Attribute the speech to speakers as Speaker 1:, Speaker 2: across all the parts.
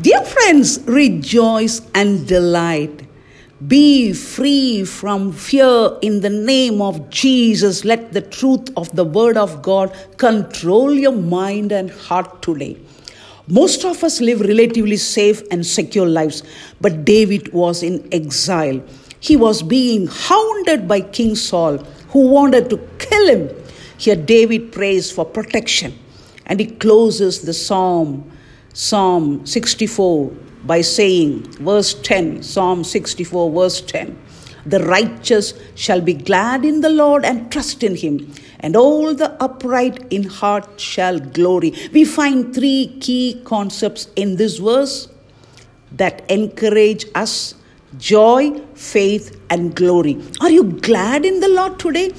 Speaker 1: Dear friends, rejoice and delight. Be free from fear in the name of Jesus. Let the truth of the Word of God control your mind and heart today. Most of us live relatively safe and secure lives, but David was in exile. He was being hounded by King Saul, who wanted to kill him. Here, David prays for protection and he closes the psalm, Psalm 64, by saying, verse 10, Psalm 64, verse 10 The righteous shall be glad in the Lord and trust in him, and all the upright in heart shall glory. We find three key concepts in this verse that encourage us joy, faith, and glory. Are you glad in the Lord today?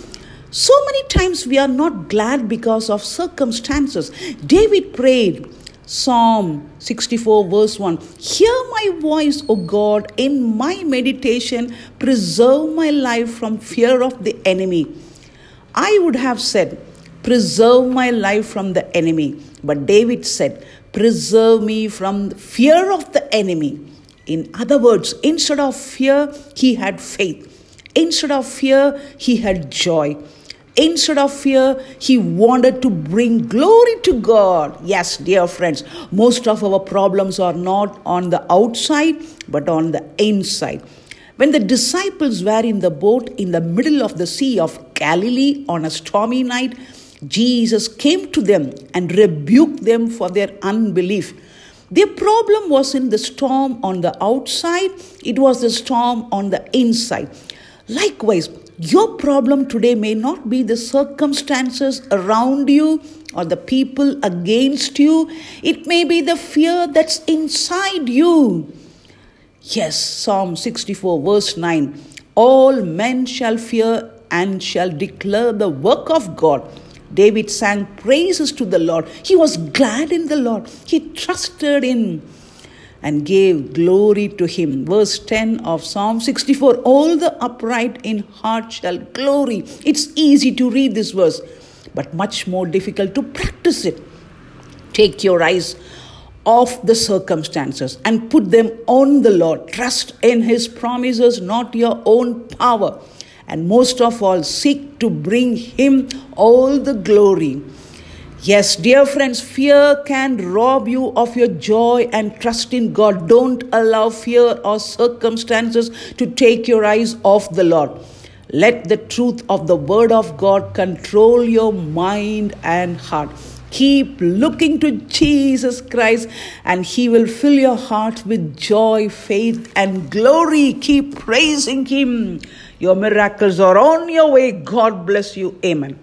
Speaker 1: So many times we are not glad because of circumstances. David prayed, Psalm 64, verse 1 Hear my voice, O God, in my meditation, preserve my life from fear of the enemy. I would have said, Preserve my life from the enemy. But David said, Preserve me from fear of the enemy. In other words, instead of fear, he had faith. Instead of fear, he had joy. Instead of fear, he wanted to bring glory to God. Yes, dear friends, most of our problems are not on the outside, but on the inside. When the disciples were in the boat in the middle of the Sea of Galilee on a stormy night, Jesus came to them and rebuked them for their unbelief. Their problem was in the storm on the outside, it was the storm on the inside. Likewise, your problem today may not be the circumstances around you or the people against you, it may be the fear that's inside you. Yes, Psalm 64, verse 9 All men shall fear and shall declare the work of God. David sang praises to the Lord. He was glad in the Lord. He trusted in and gave glory to him. Verse 10 of Psalm 64 All the upright in heart shall glory. It's easy to read this verse, but much more difficult to practice it. Take your eyes off the circumstances and put them on the Lord. Trust in His promises, not your own power and most of all, seek to bring Him all the glory. Yes, dear friends, fear can rob you of your joy and trust in God. Don't allow fear or circumstances to take your eyes off the Lord. Let the truth of the Word of God control your mind and heart. Keep looking to Jesus Christ, and He will fill your heart with joy, faith, and glory. Keep praising Him. Your miracles are on your way. God bless you. Amen.